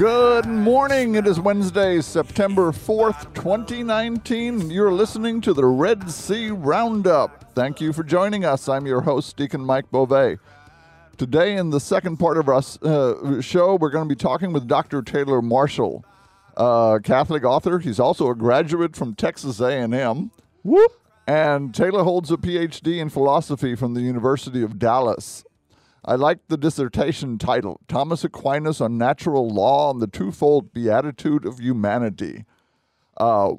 Good morning. It is Wednesday, September 4th, 2019. You're listening to the Red Sea Roundup. Thank you for joining us. I'm your host, Deacon Mike Beauvais. Today, in the second part of our uh, show, we're going to be talking with Dr. Taylor Marshall, a Catholic author. He's also a graduate from Texas A&M. Whoop! And Taylor holds a PhD in philosophy from the University of Dallas. I like the dissertation title Thomas Aquinas on Natural Law and the Twofold Beatitude of Humanity. Uh,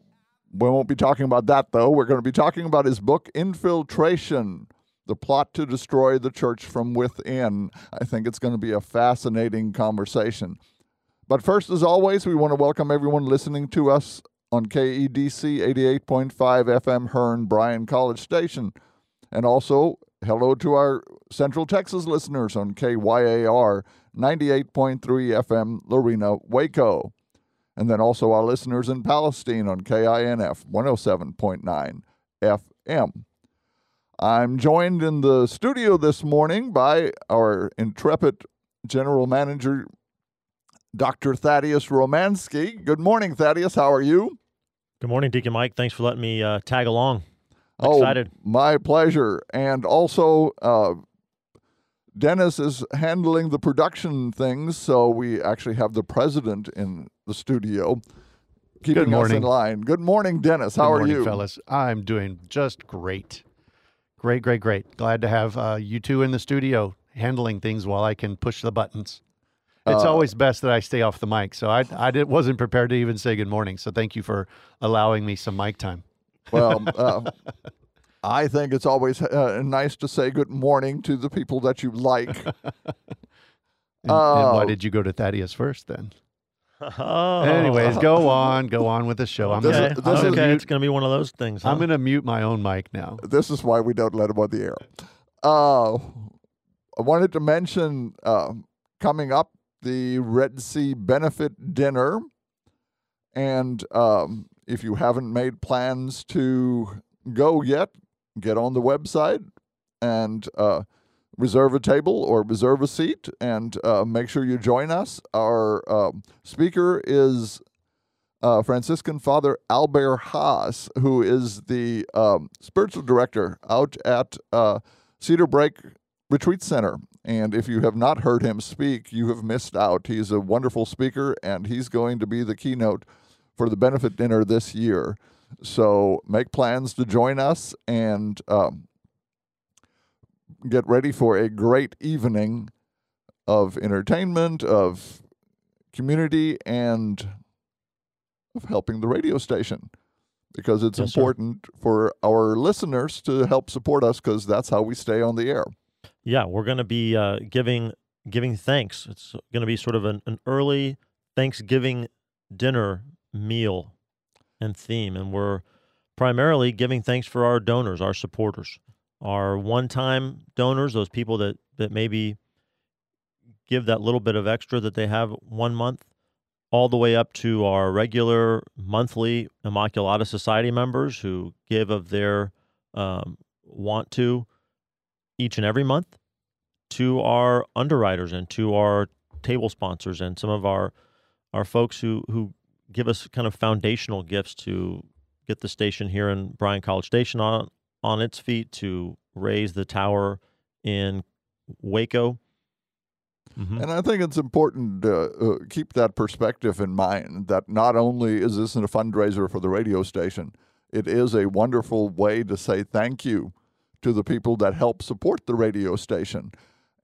we won't be talking about that, though. We're going to be talking about his book, Infiltration The Plot to Destroy the Church from Within. I think it's going to be a fascinating conversation. But first, as always, we want to welcome everyone listening to us on KEDC 88.5 FM Hearne Bryan College Station and also hello to our Central Texas listeners on KYAR 98.3 FM Lorena, Waco. And then also our listeners in Palestine on KINF 107.9 FM. I'm joined in the studio this morning by our intrepid general manager, Dr. Thaddeus Romansky. Good morning, Thaddeus. How are you? Good morning, Deacon Mike. Thanks for letting me uh, tag along. Excited. Oh, my pleasure. And also, uh, Dennis is handling the production things, so we actually have the president in the studio, keeping Good morning. us in line. Good morning, Dennis. How Good are you, fellas? I'm doing just great. Great, great, great. Glad to have uh, you two in the studio handling things while I can push the buttons. It's Uh, always best that I stay off the mic, so I, I did, wasn't prepared to even say good morning. So thank you for allowing me some mic time. Well, uh, I think it's always uh, nice to say good morning to the people that you like. And, and why did you go to Thaddeus first then? oh. Anyways, go on, go on with the show. I'm This gonna, okay, this gonna is- okay. mute, it's going to be one of those things. I'm gonna mute my own mic now. this is why we don't let them on the air. Uh, I wanted to mention uh, coming up the Red Sea Benefit Dinner. And um, if you haven't made plans to go yet, get on the website and uh, reserve a table or reserve a seat and uh, make sure you join us. Our um speaker is uh, Franciscan Father Albert Haas, who is the um, spiritual director out at uh, Cedarbrake Retreat Center. And if you have not heard him speak, you have missed out. He's a wonderful speaker, and he's going to be the keynote for the benefit dinner this year. So make plans to join us and um, get ready for a great evening of entertainment, of community, and of helping the radio station because it's Yes, sir. important for our listeners to help support us because that's how we stay on the air. Yeah, we're going to be uh, giving giving thanks. It's going to be sort of an, an early Thanksgiving dinner meal and theme, and we're primarily giving thanks for our donors, our supporters, our one-time donors, those people that that maybe give that little bit of extra that they have one month, all the way up to our regular monthly Immaculata Society members who give of their um, want to each and every month to our underwriters and to our table sponsors and some of our our folks who who give us kind of foundational gifts to get the station here in Bryan College Station on on its feet to raise the tower in Waco. Mhm. And I think it's important to uh, keep that perspective in mind that not only is this a fundraiser for the radio station, it is a wonderful way to say thank you to the people that help support the radio station.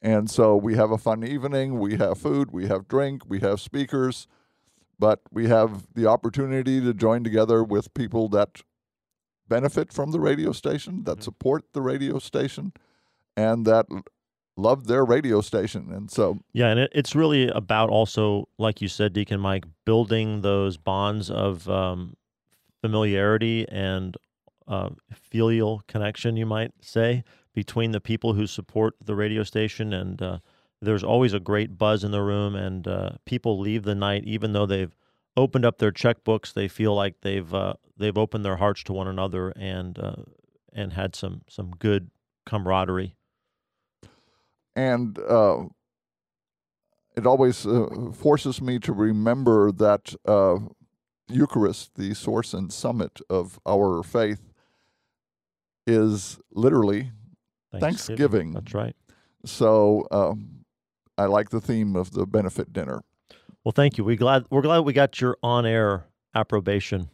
And so we have a fun evening, we have food, we have drink, we have speakers, but we have the opportunity to join together with people that benefit from the radio station, that Mhm. support the radio station, and that love their radio station, and so Yeah, and it, it's really about also, like you said, Deacon Mike, building those bonds of um, familiarity and uh, filial connection, you might say, between the people who support the radio station. And uh, there's always a great buzz in the room, and uh, people leave the night, even though they've opened up their checkbooks, they feel like they've uh, they've opened their hearts to one another and uh, and had some some good camaraderie. and uh, it always uh, forces me to remember that uh, Eucharist, the source and summit of our faith, is literally Thanksgiving. That's right. so. Um, I like the theme of the benefit dinner. Well, thank you. We glad we're glad we got your on-air approbation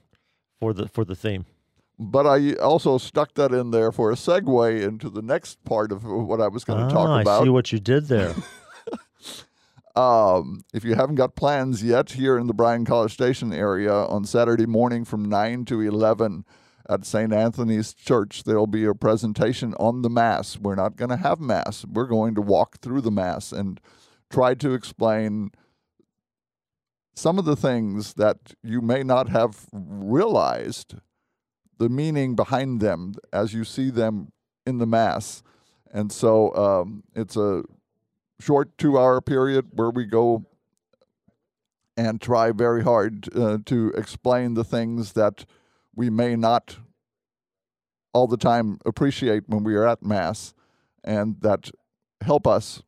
for the for the theme. But I also stuck that in there for a segue into the next part of what I was going to Ah, talk I about. see what you did there. Um, if you haven't got plans yet here in the Bryan College Station area on Saturday morning from 9 to 11 at St. Anthony's Church, there'll be a presentation on the Mass. We're not going to have Mass. We're going to walk through the Mass and try to explain some of the things that you may not have realized the meaning behind them as you see them in the Mass. And so um, it's a short two hour period where we go and try very hard uh, to explain the things that we may not all the time appreciate when we are at Mass and that help us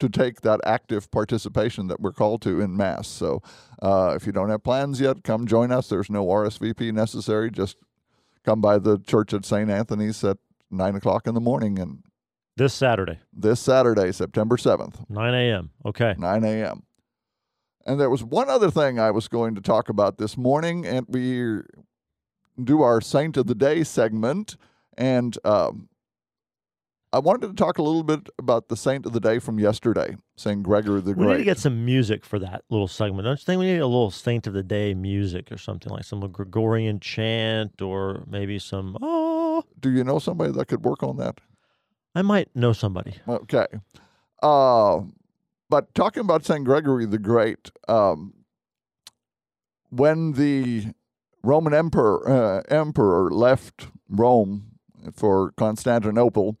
to take that active participation that we're called to in Mass. So uh, if you don't have plans yet, come join us. There's no RSVP necessary. Just come by the church at St. Anthony's at 9 o'clock in the morning and this Saturday, this Saturday, September 7th. 9 a.m. Okay. 9 a.m. And there was one other thing I was going to talk about this morning, and we do our Saint of the Day segment. And um, I wanted to talk a little bit about the Saint of the Day from yesterday, Saint Gregory the Great. We need to get some music for that little segment. Don't you think we need a little Saint of the Day music or something like some Gregorian chant or maybe some oh do you know somebody that could work on that? I might know somebody. Okay. Uh, but talking about St. Gregory the Great, um, when the Roman emperor, uh, emperor left Rome for Constantinople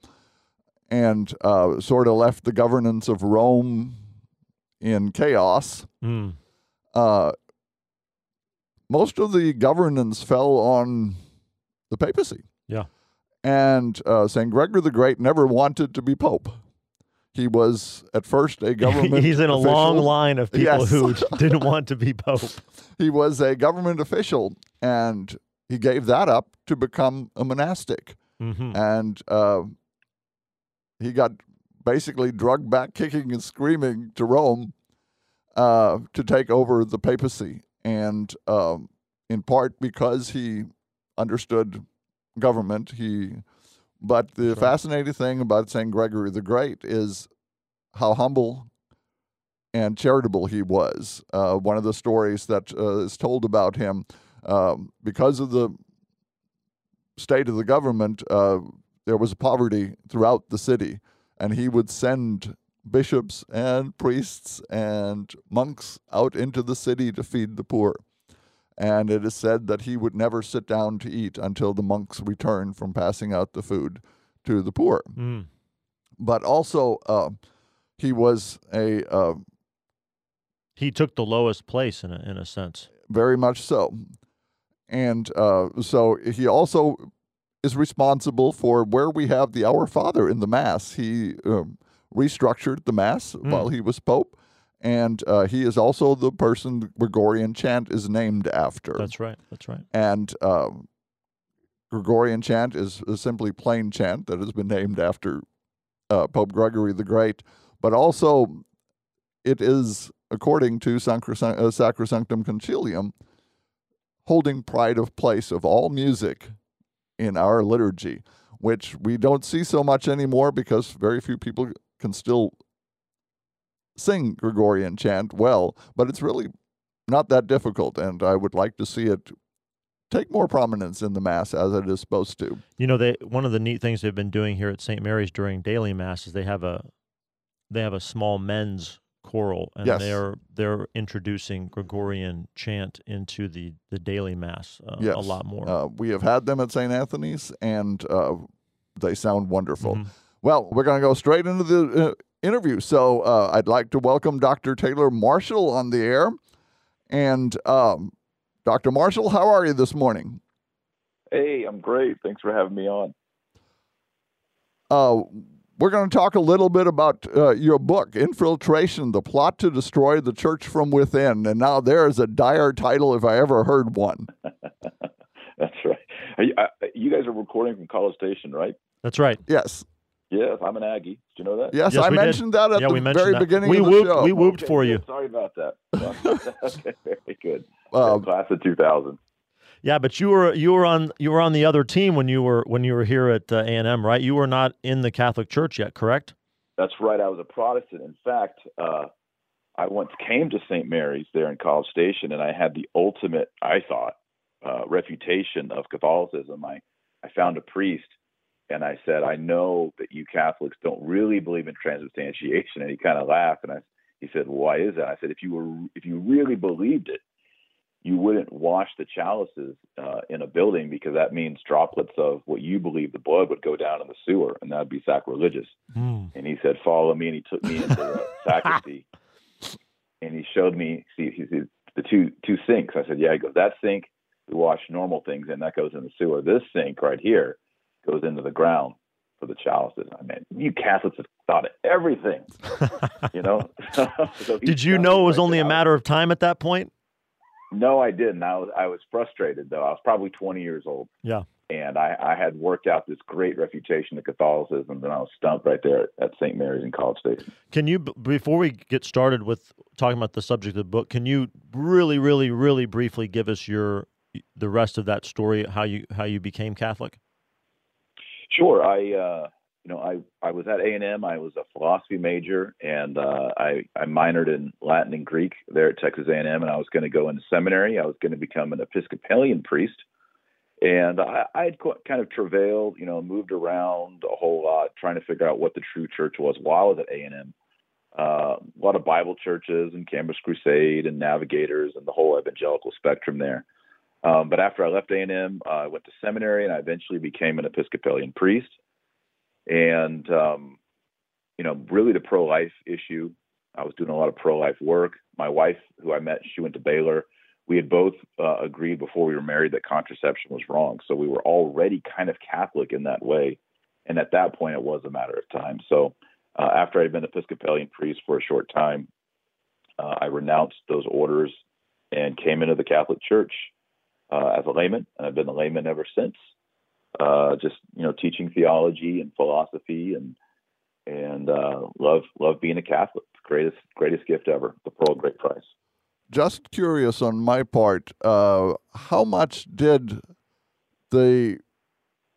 and uh, sort of left the governance of Rome in chaos, Mm. uh, most of the governance fell on the papacy. Yeah. And uh, St. Gregory the Great never wanted to be pope. He was at first a government He's in a long line of people Yes. who didn't want to be pope. He was a government official, and he gave that up to become a monastic. hmm And uh, he got basically drugged back kicking and screaming to Rome uh, to take over the papacy. And um, in part because he understood government, he. But the Sure. fascinating thing about St. Gregory the Great is how humble and charitable he was. Uh, one of the stories that uh, is told about him, um, because of the state of the government, uh, there was poverty throughout the city, and he would send bishops and priests and monks out into the city to feed the poor. And it is said that he would never sit down to eat until the monks returned from passing out the food to the poor. Mm. But also, uh, he was a uh, He took the lowest place in a, in a sense. very much so. And uh, so he also is responsible for where we have the Our Father in the Mass. He um, restructured the Mass while he was Pope. And uh, he is also the person the Gregorian chant is named after. That's right. That's right. and uh, Gregorian chant is, is simply plain chant that has been named after uh, Pope Gregory the Great, but also it is, according to uh, Sacrosanctum Concilium, holding pride of place of all music in our liturgy, which we don't see so much anymore because very few people can still sing Gregorian chant well, but it's really not that difficult, and I would like to see it take more prominence in the mass as it is supposed to. You know, they one of the neat things they've been doing here at St. Mary's during daily mass is they have a they have a small men's choral and Yes. they're they're introducing Gregorian chant into the the daily mass uh, Yes. a lot more. Uh, we have had them at St. Anthony's, and uh, they sound wonderful. Mhm. Well, we're going to go straight into the uh, interview. So uh, I'd like to welcome Dr. Taylor Marshall on the air. And um, Dr. Marshall, how are you this morning? Hey, I'm great. Thanks for having me on. Uh, we're going to talk a little bit about uh, your book, Infiltration The Plot to Destroy the Church from Within. And now there is a dire title if I ever heard one. That's right. Are you, uh, you guys are recording from College Station, right? That's right. Yes. Yes, I'm an Aggie. Did you know that? Yes, Yes, I we did. mentioned that at Yeah, the we very that. beginning We of the whooped- show. we whooped Okay, for you. Sorry about that. okay, very good. Uh, Class of 2000. Yeah, but you were you were on you were on the other team when you were when you were here at uh, A and M, right? You were not in the Catholic Church yet, correct? That's right. I was a Protestant. In fact, uh, I once came to St. Mary's there in College Station, and I had the ultimate, I thought, uh, refutation of Catholicism. I, I found a priest, and I said, I know that you Catholics don't really believe in transubstantiation. And he kind of laughed, and I, he said, Why is that? I said, If you were, if you really believed it, you wouldn't wash the chalices uh, in a building because that means droplets of what you believe the blood would go down in the sewer, and that would be sacrilegious. And he said, "Follow me," and he took me into the sacristy, and he showed me. See, he said the two two sinks. I said, "Yeah." He goes, "That sink we wash normal things in. That goes in the sewer. This sink right here goes into the ground for the chalices." I mean, you Catholics have thought of everything, you know. So Did you know it was only a matter of time at that point? No, I didn't. I was I was frustrated though. I was probably 20 years old. Yeah. And I, I had worked out this great reputation of Catholicism, and I was stumped right there at St. Mary's in College Station. Can you, before we get started with talking about the subject of the book, can you really, really, really briefly give us your the rest of that story, how you how you became Catholic? Sure. I uh, you know I I was at A and M. I was a philosophy major, and uh, I I minored in Latin and Greek there at Texas A and I was going to go into seminary. I was going to become an Episcopalian priest, and I I had kind of travailed, you know, moved around a whole lot, trying to figure out what the true church was while I was at A and M. Uh, a lot of Bible churches and Campus Crusade and Navigators and the whole evangelical spectrum there. Um, but after I left A&M, uh, I went to seminary and I eventually became an Episcopalian priest. And, um, you know, really the pro-life issue, I was doing a lot of pro-life work. My wife, who I met, she went to Baylor. We had both uh, agreed before we were married that contraception was wrong. So we were already kind of Catholic in that way. And at that point, it was a matter of time. So uh, after I had been Episcopalian priest for a short time, uh, I renounced those orders and came into the Catholic Church uh, as a layman, and I've been a layman ever since. Uh, just you know, teaching theology and philosophy, and and uh, love love being a Catholic. Greatest greatest gift ever. The pearl great price. just curious on my part, uh, how much did the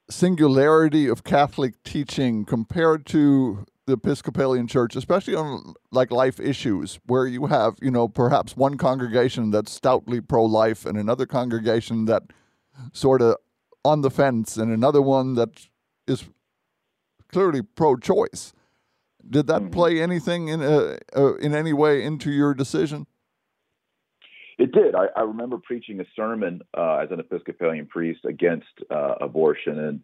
singularity of Catholic teaching compared to the Episcopalian Church, especially on like life issues, where you have, you know, perhaps one congregation that's stoutly pro-life and another congregation that sort of on the fence, and another one that is clearly pro-choice. Did that Mhm. play anything in uh, uh, in any way into your decision? It did. I, I remember preaching a sermon uh, as an Episcopalian priest against uh, abortion, and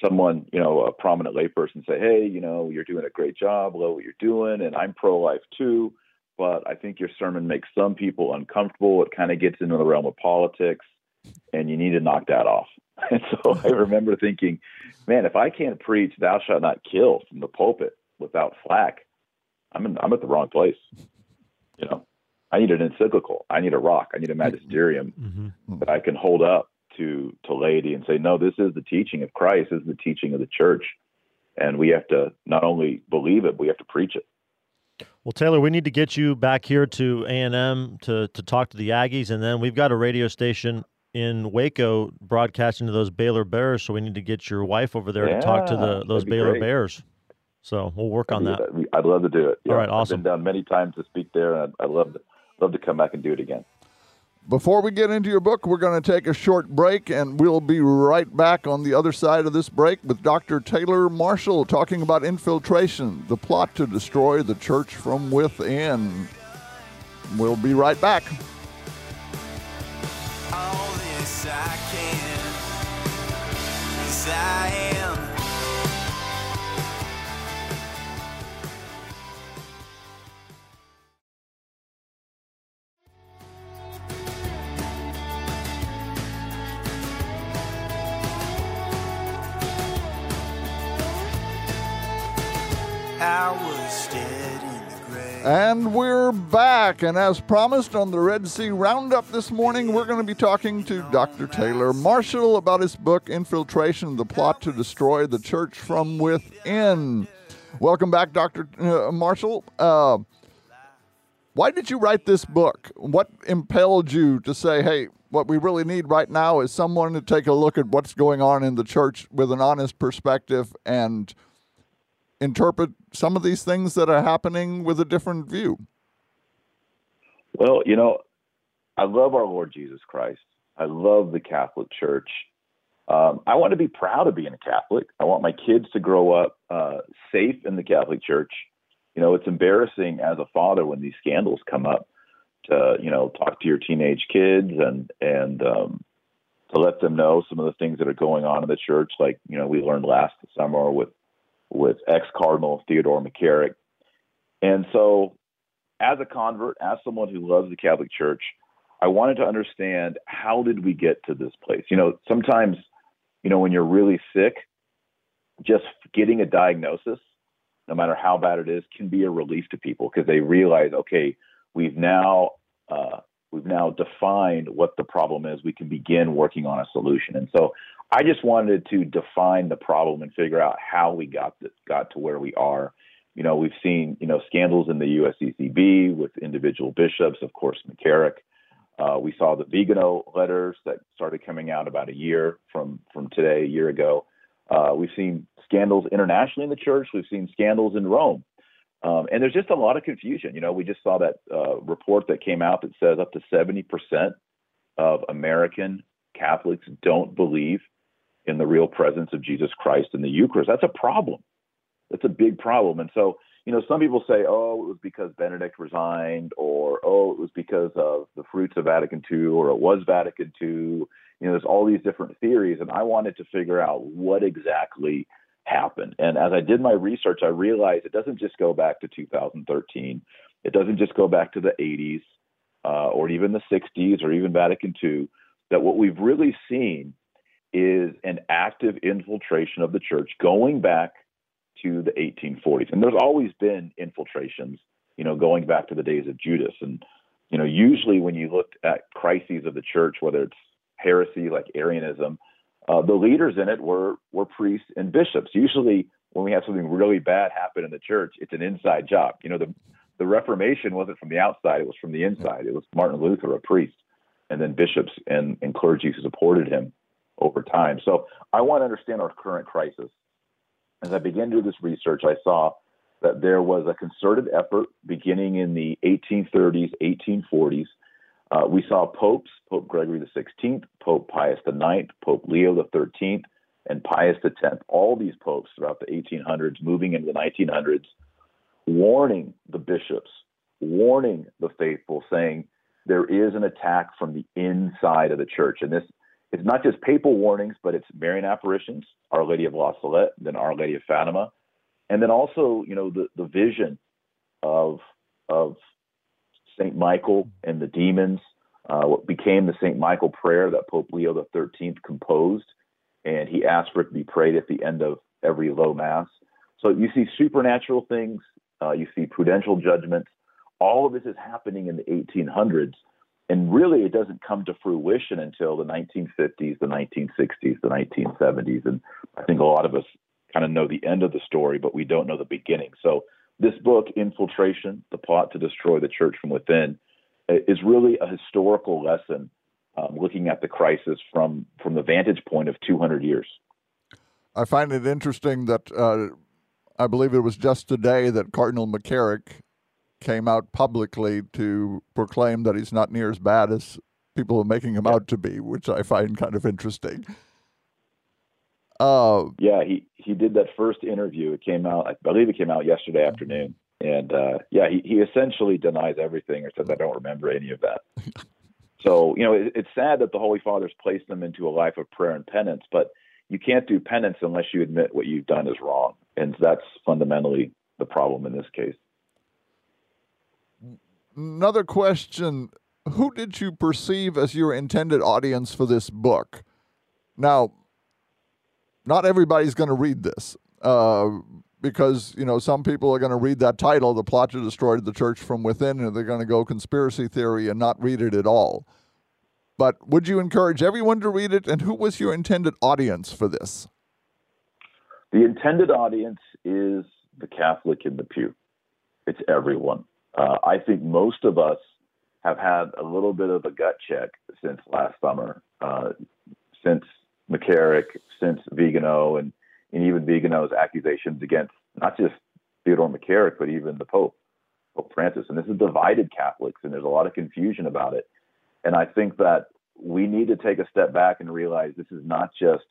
someone, you know, a prominent layperson say, "Hey, you know, you're doing a great job. Love what you're doing, and I'm pro-life too, but I think your sermon makes some people uncomfortable. It kind of gets into the realm of politics, and you need to knock that off." And so I remember thinking, "Man, if I can't preach "Thou shalt not kill" from the pulpit without flack, I'm in, I'm at the wrong place." You know. I need an encyclical. I need a rock. I need a magisterium Mm-hmm. that I can hold up to to laity and say, no, this is the teaching of Christ. This is the teaching of the church, and we have to not only believe it, but we have to preach it. Well, Taylor, we need to get you back here to A and M to to talk to the Aggies, and then we've got a radio station in Waco broadcasting to those Baylor Bears. So we need to get your wife over there to talk to the those Baylor great. Bears. So we'll work on that. I'd love to do it. All right, I've awesome. been down many times to speak there, and I'd, I'd love to love to come back and do it again. Before we get into your book, we're going to take a short break, and we'll be right back on the other side of this break with Dr. Taylor Marshall talking about infiltration, the plot to destroy the church from within. We'll be right back. All this I can, And we're back. And as promised on the Red Sea Roundup this morning, we're going to be talking to Dr. Taylor Marshall about his book, Infiltration The Plot to Destroy the Church from Within. Welcome back, Dr. Uh, Marshall. Uh, why did you write this book? What impelled you to say, hey, what we really need right now is someone to take a look at what's going on in the church with an honest perspective and interpret some of these things that are happening with a different view? Well, you know, I love our Lord Jesus Christ. I love the Catholic Church. Um, I want to be proud of being a Catholic. I want my kids to grow up uh, safe in the Catholic Church. You know, it's embarrassing as a father when these scandals come up to, you know, talk to your teenage kids and and um, to let them know some of the things that are going on in the church. Like, you know, we learned last summer with with ex Cardinal Theodore McCarrick. And so, as a convert, as someone who loves the Catholic Church, I wanted to understand how did we get to this place? You know, sometimes, you know, when you're really sick, just getting a diagnosis, no matter how bad it is, can be a relief to people because they realize, okay, we've now uh, we've now defined what the problem is. We can begin working on a solution. And so I just wanted to define the problem and figure out how we got to, got to where we are. You know, we've seen you know scandals in the USCCB with individual bishops, of course, McCarrick. Uh, we saw the Vigano letters that started coming out about a year from from today, a year ago. Uh, we've seen scandals internationally in the church. We've seen scandals in Rome, um, and there's just a lot of confusion. You know, we just saw that uh, report that came out that says up to 70% of American Catholics don't believe in the real presence of Jesus Christ in the Eucharist. That's a problem. That's a big problem. And so, you know, some people say, oh, it was because Benedict resigned, or oh, it was because of the fruits of Vatican II, or it was Vatican II. You know, there's all these different theories, and I wanted to figure out what exactly happened. And as I did my research, I realized it doesn't just go back to 2013. It doesn't just go back to the 80s uh, or even the 60s or even Vatican II. That what we've really seen is an active infiltration of the church going back to the 1840s. And there's always been infiltrations, you know, going back to the days of Judas. And, you know, usually when you look at crises of the church, whether it's heresy like Arianism, uh, the leaders in it were were priests and bishops. Usually, when we have something really bad happen in the church, it's an inside job. You know, the the Reformation wasn't from the outside; it was from the inside. It was Martin Luther, a priest, and then bishops and, and clergy who supported him over time. So I want to understand our current crisis. As I began to do this research, I saw that there was a concerted effort beginning in the 1830s, 1840s. Uh, we saw popes, Pope Gregory XVI, Pope Pius IX, Pope Leo XIII, and Pius X, all these popes throughout the 1800s, moving into the 1900s, warning the bishops, warning the faithful, saying there is an attack from the inside of the church. And this it's not just papal warnings, but it's Marian apparitions, Our Lady of La Salette, then Our Lady of Fatima, and then also, you know, the, the vision of of Saint Michael and the demons, uh, what became the Saint Michael prayer that Pope Leo XIII composed, and he asked for it to be prayed at the end of every low mass. So you see supernatural things, uh, you see prudential judgments. All of this is happening in the 1800s and really it doesn't come to fruition until the 1950s, the 1960s, the 1970s. And I think a lot of us kind of know the end of the story, but we don't know the beginning. So this book, Infiltration, The Plot to Destroy the Church from Within, is really a historical lesson um, looking at the crisis from, from the vantage point of 200 years. I find it interesting that uh, I believe it was just today that Cardinal McCarrick came out publicly to proclaim that he's not near as bad as people are making him out to be, which I find kind of interesting. Uh, yeah, he he did that first interview. It came out, I believe, it came out yesterday afternoon, and uh, yeah, he he essentially denies everything or says I don't remember any of that. so you know, it, it's sad that the Holy Father's placed them into a life of prayer and penance, but you can't do penance unless you admit what you've done is wrong, and that's fundamentally the problem in this case. Another question Who did you perceive as your intended audience for this book? Now, not everybody's going to read this uh, because, you know, some people are going to read that title, The Plot to Destroy the Church from Within, and they're going to go conspiracy theory and not read it at all. But would you encourage everyone to read it? And who was your intended audience for this? The intended audience is the Catholic in the pew. It's everyone. Uh, I think most of us have had a little bit of a gut check since last summer, uh, since McCarrick, since Vigano, and, and even Vigano's accusations against not just Theodore McCarrick, but even the Pope, Pope Francis. And this has divided Catholics, and there's a lot of confusion about it. And I think that we need to take a step back and realize this is not just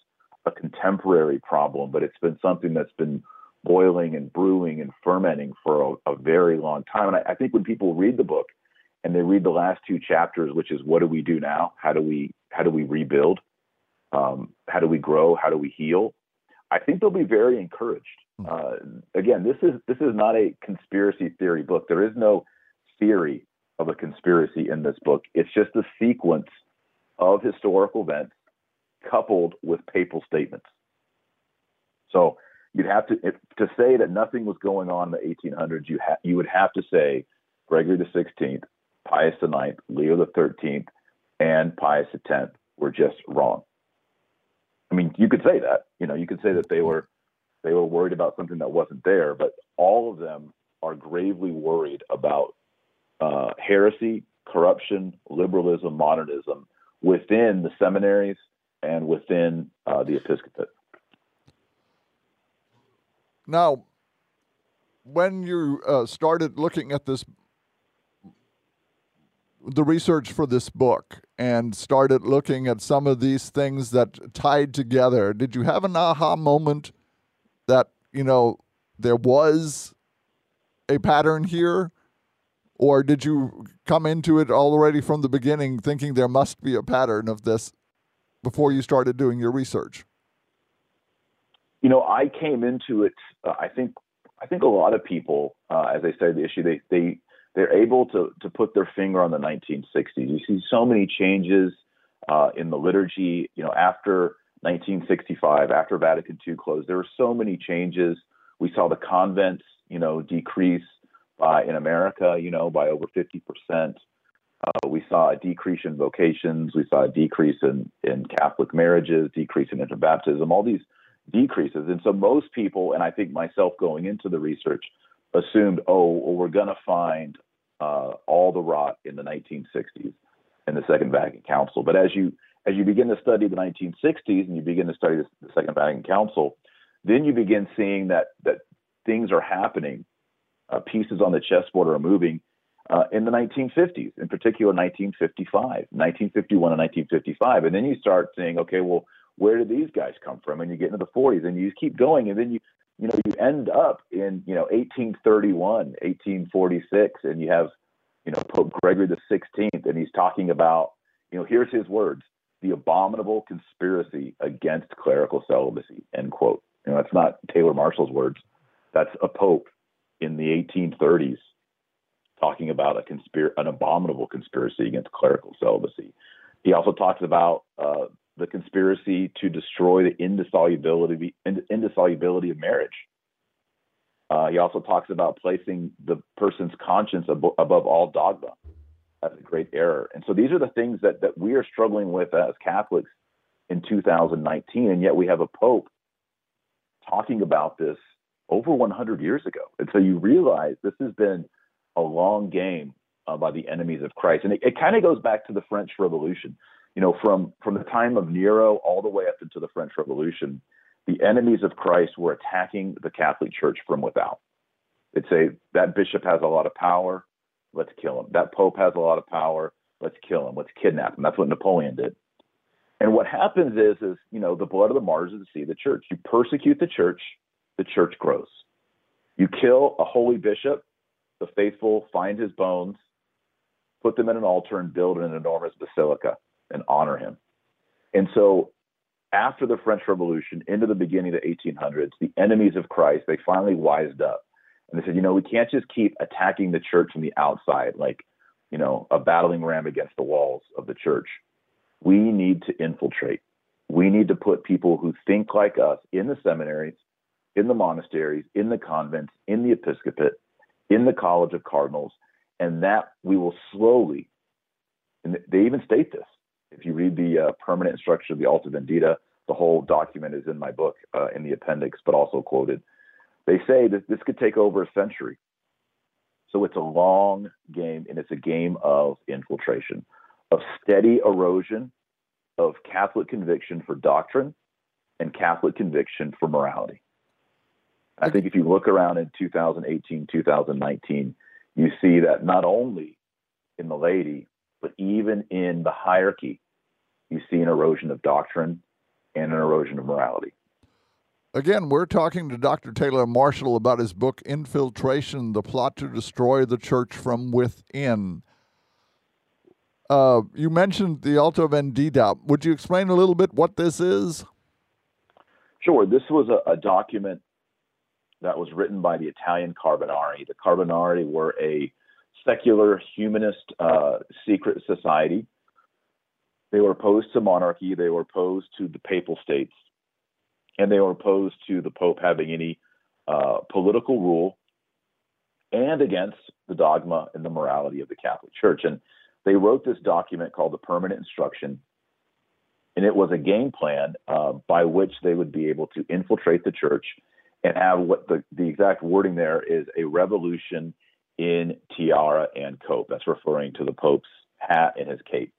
a contemporary problem, but it's been something that's been boiling and brewing and fermenting for a, a very long time. And I, I, think when people read the book and they read the last two chapters, which is what do we do now? How do we how do we rebuild? Um, how do we grow? How do we heal? I think they'll be very encouraged. Hmm. Uh, again, this is this is not a conspiracy theory book. There is no theory of a conspiracy in this book. It's just a sequence of historical events coupled with papal statements. So you'd have to if, to say that nothing was going on in the 1800s. You ha- you would have to say Gregory the 16th, Pius the 9th, Leo the 13th, and Pius the 10th were just wrong. I mean, you could say that. You know, you could say that they were they were worried about something that wasn't there, but all of them are gravely worried about uh, heresy, corruption, liberalism, modernism within the seminaries and within uh, the episcopate. Now, when you uh, started looking at this, the research for this book, and started looking at some of these things that tied together, did you have an aha moment that, you know, there was a pattern here? Or did you come into it already from the beginning thinking there must be a pattern of this before you started doing your research? You know, I came into it. Uh, I think I think a lot of people, uh, as I said, the issue they they they're able to to put their finger on the 1960s. You see so many changes uh, in the liturgy. You know, after 1965, after Vatican II closed, there were so many changes. We saw the convents, you know, decrease by in America, you know, by over 50 percent. Uh, we saw a decrease in vocations. We saw a decrease in, in Catholic marriages, decrease in infant baptism. All these decreases. And so most people, and I think myself going into the research, assumed, oh, well, we're going to find uh, all the rot in the 1960s and the Second Vatican Council. But as you as you begin to study the 1960s and you begin to study the Second Vatican Council, then you begin seeing that that things are happening, uh, pieces on the chessboard are moving uh, in the 1950s, in particular 1955, 1951 and 1955, and then you start saying, okay, well where did these guys come from? And you get into the 40s and you keep going, and then you you know you end up in you know 1831, 1846, and you have you know Pope Gregory the 16th, and he's talking about you know here's his words: the abominable conspiracy against clerical celibacy. End quote. You know that's not Taylor Marshall's words. That's a pope in the 1830s talking about a conspir- an abominable conspiracy against clerical celibacy. He also talks about uh, the conspiracy to destroy the indissolubility indissolubility of marriage. Uh, he also talks about placing the person's conscience ab- above all dogma. as a great error. And so these are the things that that we are struggling with as Catholics in 2019, and yet we have a pope talking about this over 100 years ago. And so you realize this has been a long game uh, by the enemies of Christ, and it, it kind of goes back to the French Revolution you know, from from the time of Nero all the way up into the French Revolution, the enemies of Christ were attacking the Catholic Church from without. They'd say that bishop has a lot of power, let's kill him. That pope has a lot of power, let's kill him, let's kidnap him. That's what Napoleon did. And what happens is, is you know, the blood of the martyrs is the seed of the church. You persecute the church, the church grows. You kill a holy bishop, the faithful find his bones, put them in an altar, and build an enormous basilica and honor him. And so, after the French Revolution, into the beginning of the 1800s, the enemies of Christ they finally wised up and they said, you know, we can't just keep attacking the church from the outside, like you know, a battling ram against the walls of the church. We need to infiltrate. We need to put people who think like us in the seminaries, in the monasteries, in the convents, in the episcopate, in the College of Cardinals, and that we will slowly, and they even state this. If you read the uh, permanent instruction of the Alta Vendita, the whole document is in my book uh, in the appendix, but also quoted. They say that this could take over a century. So it's a long game, and it's a game of infiltration, of steady erosion of Catholic conviction for doctrine and Catholic conviction for morality. I think if you look around in 2018, 2019, you see that not only in the laity, but even in the hierarchy, you see an erosion of doctrine and an erosion of morality. Again, we're talking to Dr. Taylor Marshall about his book, Infiltration The Plot to Destroy the Church from Within. Uh, you mentioned the Alta Vendita. Would you explain a little bit what this is? Sure. This was a, a document that was written by the Italian Carbonari. The Carbonari were a secular humanist uh, secret society. They were opposed to monarchy, they were opposed to the papal states, and they were opposed to the Pope having any uh, political rule and against the dogma and the morality of the Catholic Church. And they wrote this document called the Permanent Instruction, and it was a game plan uh, by which they would be able to infiltrate the church and have what the, the exact wording there is a revolution in tiara and cope. That's referring to the Pope's hat and his cape.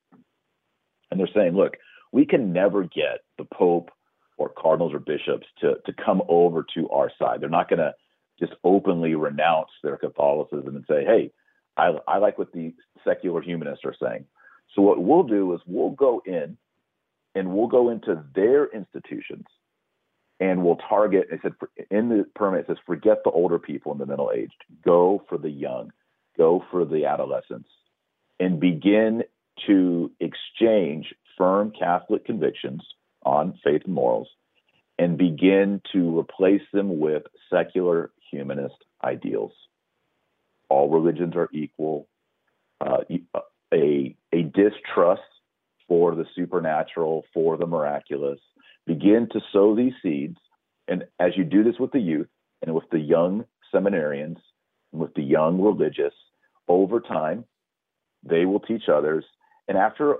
And they're saying, look, we can never get the Pope or cardinals or bishops to, to come over to our side. They're not going to just openly renounce their Catholicism and say, hey, I, I like what the secular humanists are saying. So what we'll do is we'll go in and we'll go into their institutions and we'll target. It said in the permit it says forget the older people and the middle aged. Go for the young. Go for the adolescents, and begin to exchange firm Catholic convictions on faith and morals, and begin to replace them with secular humanist ideals. All religions are equal. Uh, a a distrust for the supernatural, for the miraculous, begin to sow these seeds. And as you do this with the youth and with the young seminarians, and with the young religious, over time, they will teach others. And after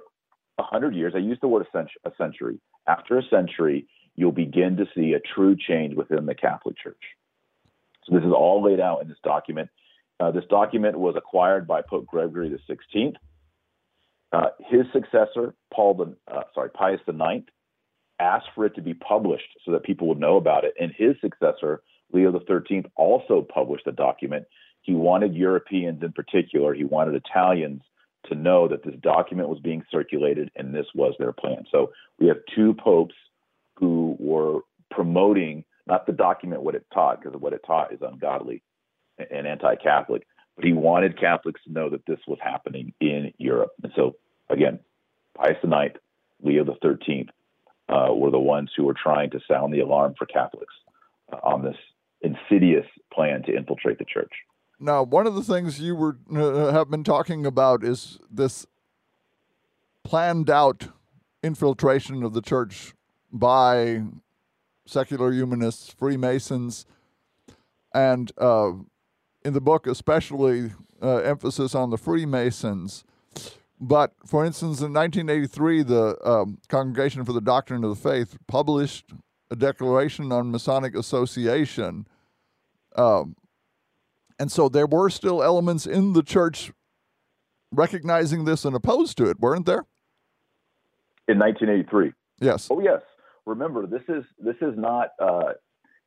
a hundred years, I use the word a century. After a century, you'll begin to see a true change within the Catholic Church. So this is all laid out in this document. Uh, this document was acquired by Pope Gregory the 16th. Uh, his successor, Paul the uh, sorry Pius the Ninth, asked for it to be published so that people would know about it. And his successor, Leo XIII, also published the document. He wanted Europeans in particular, he wanted Italians to know that this document was being circulated and this was their plan. So we have two popes who were promoting not the document what it taught, because what it taught is ungodly and anti-Catholic, but he wanted Catholics to know that this was happening in Europe. And so again, Pius IX, Leo XIII, uh, were the ones who were trying to sound the alarm for Catholics uh, on this insidious plan to infiltrate the church. Now, one of the things you were uh, have been talking about is this planned out infiltration of the church by secular humanists, Freemasons, and uh, in the book, especially uh, emphasis on the Freemasons. But for instance, in 1983, the um, Congregation for the Doctrine of the Faith published a declaration on Masonic association. Um, and so there were still elements in the church recognizing this and opposed to it, weren't there? In 1983. Yes. Oh, yes. Remember, this is this is not uh,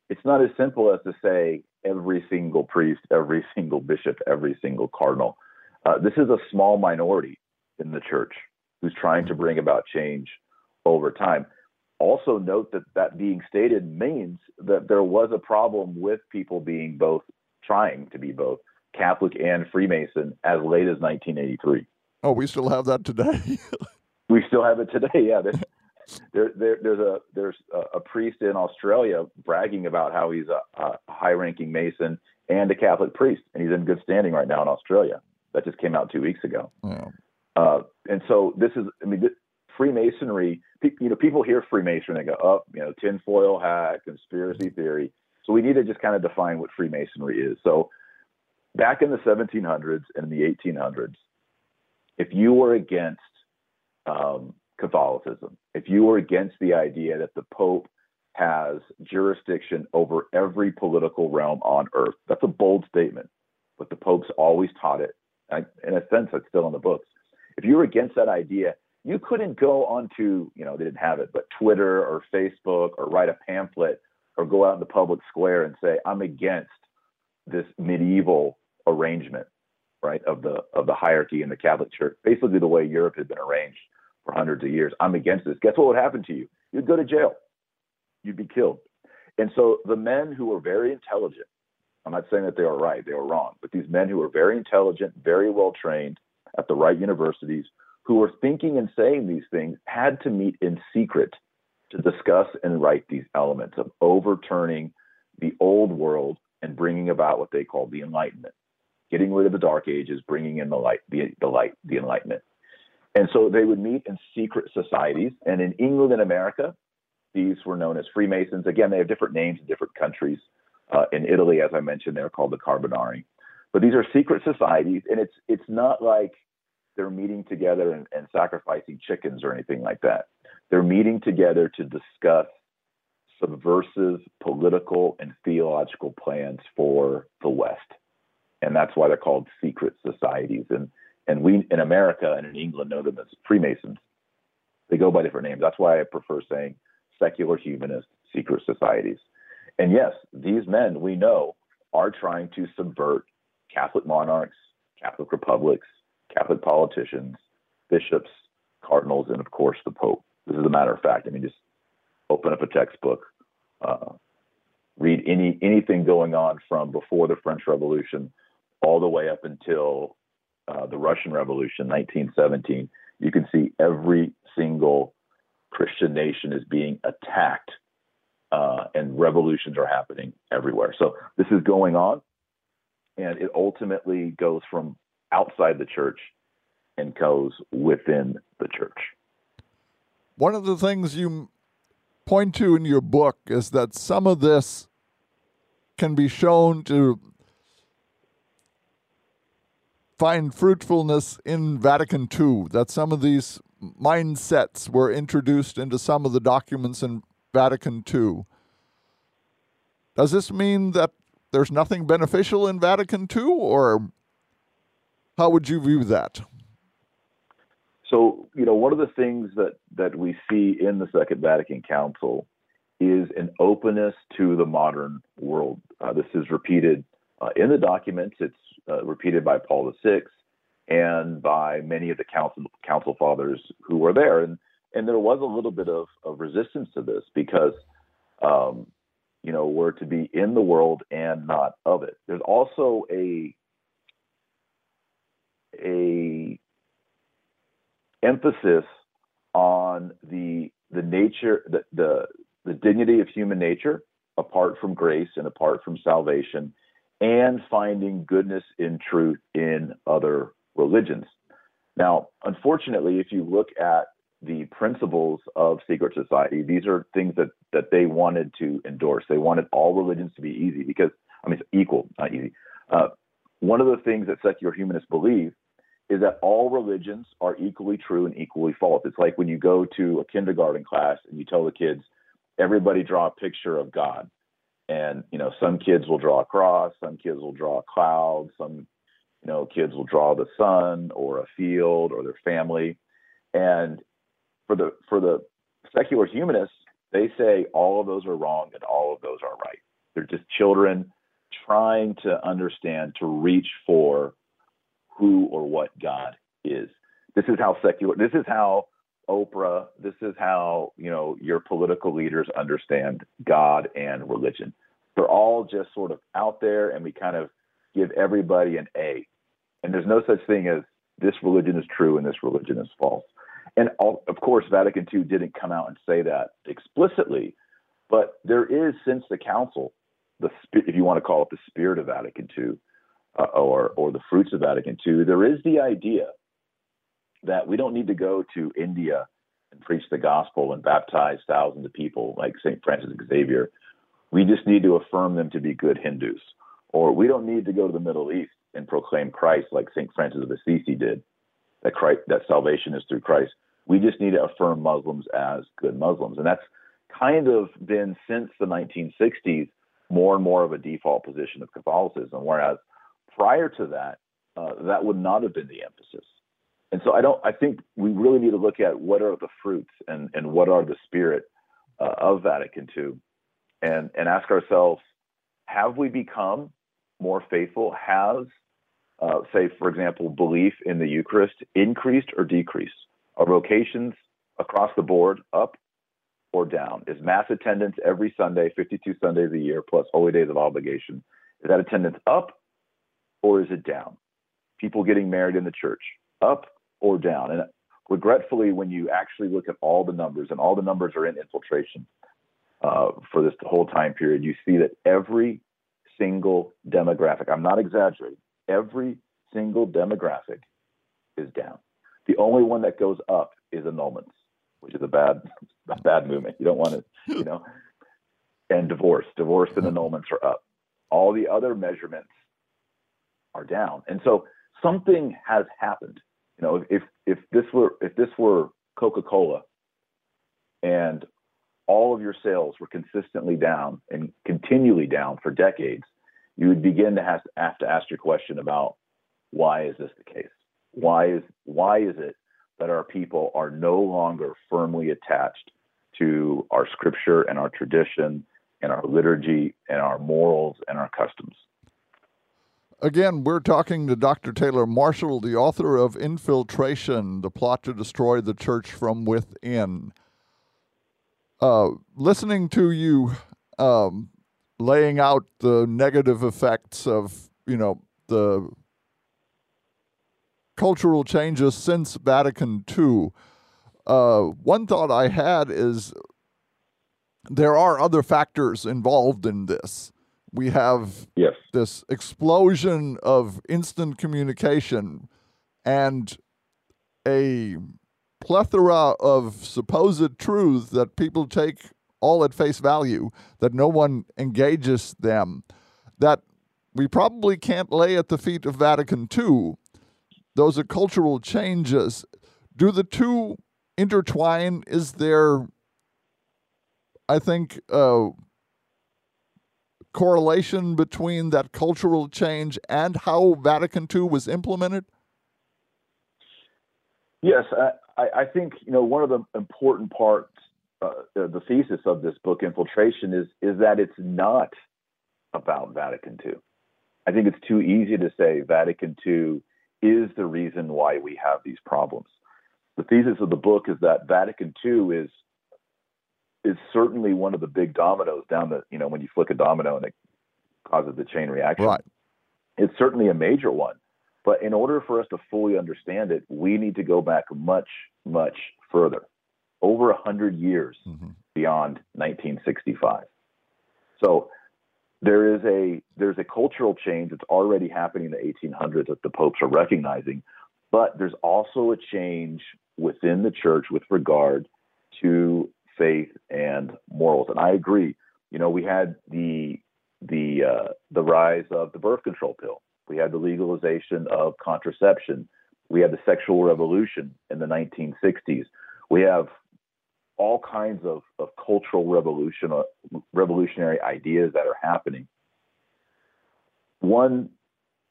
it's not as simple as to say every single priest, every single bishop, every single cardinal. Uh, this is a small minority in the church who's trying to bring about change over time. Also, note that that being stated means that there was a problem with people being both trying to be both Catholic and Freemason as late as 1983. Oh, we still have that today. we still have it today. Yeah, there, there, there's a there's a, priest in Australia bragging about how he's a, a high-ranking Mason and a Catholic priest, and he's in good standing right now in Australia. That just came out two weeks ago. Yeah. Uh, and so this is, I mean, this, Freemasonry. You know, people hear Freemasonry, they go, "Oh, you know, tinfoil hat, conspiracy theory." So we need to just kind of define what Freemasonry is. So back in the 1700s and the 1800s, if you were against um, Catholicism, if you were against the idea that the Pope has jurisdiction over every political realm on earth, that's a bold statement, but the Pope's always taught it. in a sense, it's still in the books. If you were against that idea, you couldn't go onto, you know, they didn't have it, but Twitter or Facebook or write a pamphlet or go out in the public square and say, I'm against this medieval arrangement, right, of the of the hierarchy in the Catholic Church, basically the way Europe had been arranged for hundreds of years. I'm against this. Guess what would happen to you? You'd go to jail. You'd be killed. And so the men who were very intelligent, I'm not saying that they were right, they were wrong, but these men who were very intelligent, very well trained at the right universities, who were thinking and saying these things, had to meet in secret to discuss and write these elements of overturning the old world and bringing about what they called the Enlightenment, getting rid of the Dark Ages, bringing in the light, the, the light, the Enlightenment. And so they would meet in secret societies. And in England and America, these were known as Freemasons. Again, they have different names in different countries. Uh, in Italy, as I mentioned, they're called the Carbonari. But these are secret societies, and it's it's not like they're meeting together and, and sacrificing chickens or anything like that. They're meeting together to discuss subversive political and theological plans for the West. And that's why they're called secret societies. And and we in America and in England know them as Freemasons. They go by different names. That's why I prefer saying secular humanist secret societies. And yes, these men we know are trying to subvert Catholic monarchs, Catholic republics, Catholic politicians, bishops, cardinals, and of course the Pope. This is a matter of fact. I mean, just open up a textbook, uh, read any anything going on from before the French Revolution all the way up until uh, the Russian Revolution, 1917. You can see every single Christian nation is being attacked, uh, and revolutions are happening everywhere. So this is going on, and it ultimately goes from outside the church and goes within the church. One of the things you point to in your book is that some of this can be shown to find fruitfulness in Vatican II, that some of these mindsets were introduced into some of the documents in Vatican II. Does this mean that there's nothing beneficial in Vatican II, or how would you view that? So, you know, one of the things that, that we see in the Second Vatican Council is an openness to the modern world. Uh, this is repeated uh, in the documents. It's uh, repeated by Paul VI and by many of the council council fathers who were there. And and there was a little bit of, of resistance to this because um, you know we're to be in the world and not of it. There's also a a emphasis on the the nature the, the the dignity of human nature apart from grace and apart from salvation and finding goodness in truth in other religions. Now, unfortunately, if you look at the principles of secret society, these are things that, that they wanted to endorse. They wanted all religions to be easy because, I mean, equal, not easy. Uh, one of the things that secular humanists believe is that all religions are equally true and equally false. It's like when you go to a kindergarten class and you tell the kids, everybody draw a picture of God. And you know some kids will draw a cross some kids will draw a cloud some you know kids will draw the sun or a field or their family. And for the for the secular humanists they say all of those are wrong and all of those are right. They're just children trying to understand to reach for who or what god is This is how secular. This is how Oprah. This is how you know your political leaders understand God and religion. They're all just sort of out there, and we kind of give everybody an A. And there's no such thing as this religion is true and this religion is false. And all, of course, Vatican II didn't come out and say that explicitly, but there is since the council, the if you want to call it the spirit of Vatican II, uh, or or the fruits of Vatican II, there is the idea that we don't need to go to India and preach the gospel and baptize thousands of people like St. Francis Xavier. We just need to affirm them to be good Hindus. Or we don't need to go to the Middle East and proclaim Christ like St. Francis of Assisi did, that, Christ, that salvation is through Christ. We just need to affirm Muslims as good Muslims. And that's kind of been since the 1960s more and more of a default position of Catholicism, whereas prior to that, uh, that would not have been the emphasis. And so I don't. I think we really need to look at what are the fruits and and what are the spirit uh, of Vatican II, and and ask ourselves, have we become more faithful? Has, uh, say, for example, belief in the Eucharist increased or decreased? Are vocations across the board up or down? Is mass attendance every Sunday, 52 Sundays a year, plus holy days of obligation, is that attendance up or is it down? People getting married in the church, up or down? And regretfully, when you actually look at all the numbers, and all the numbers are in infiltration uh, for this whole time period, you see that every single demographic, I'm not exaggerating, every single demographic is down. The only one that goes up is annulments, which is a bad, a bad movement. You don't want to, you know. And divorce, divorce and annulments are up. All the other measurements are down. And so something has happened. You know, if if this were if this were Coca-Cola and all of your sales were consistently down and continually down for decades, you would begin to have, to have to ask your question about why is this the case? Why is why is it that our people are no longer firmly attached to our scripture and our tradition and our liturgy and our morals and our customs? Again, we're talking to Dr. Taylor Marshall, the author of Infiltration The Plot to Destroy the Church from Within. Uh, listening to you um, laying out the negative effects of, you know, the cultural changes since Vatican II, uh, one thought I had is there are other factors involved in this we have yes. this explosion of instant communication and a plethora of supposed truths that people take all at face value, that no one engages them, that we probably can't lay at the feet of Vatican II. Those are cultural changes. Do the two intertwine? Is there, I think, uh, correlation between that cultural change and how Vatican II was implemented? Yes, I, I think you know one of the important parts, uh, the thesis of this book, Infiltration, is is that it's not about Vatican II. I think it's too easy to say Vatican II is the reason why we have these problems. The thesis of the book is that Vatican II is is certainly one of the big dominoes down the you know when you flick a domino and it causes the chain reaction. Right. It's certainly a major one, but in order for us to fully understand it, we need to go back much much further, over a hundred years mm-hmm. beyond 1965. So there is a there's a cultural change that's already happening in the 1800s that the popes are recognizing, but there's also a change within the church with regard to faith and morals. And I agree. You know, we had the the uh, the rise of the birth control pill. We had the legalization of contraception. We had the sexual revolution in the 1960s. We have all kinds of, of cultural revolution, uh, revolutionary ideas that are happening. One,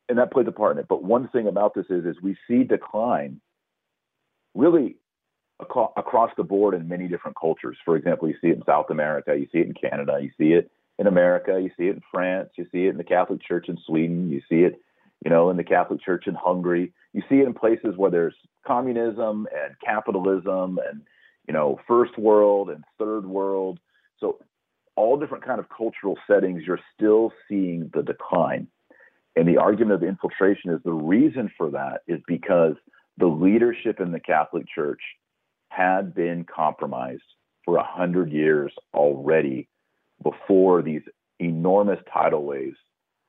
and that plays a part in it. But one thing about this is, is we see decline really across the board in many different cultures. For example, you see it in South America, you see it in Canada, you see it in America, you see it in France, you see it in the Catholic Church in Sweden, you see it you know, in the Catholic Church in Hungary. You see it in places where there's communism and capitalism and, you know, first world and third world. So all different kind of cultural settings, you're still seeing the decline. And the argument of infiltration is the reason for that is because the leadership in the Catholic Church had been compromised for a hundred years already before these enormous tidal waves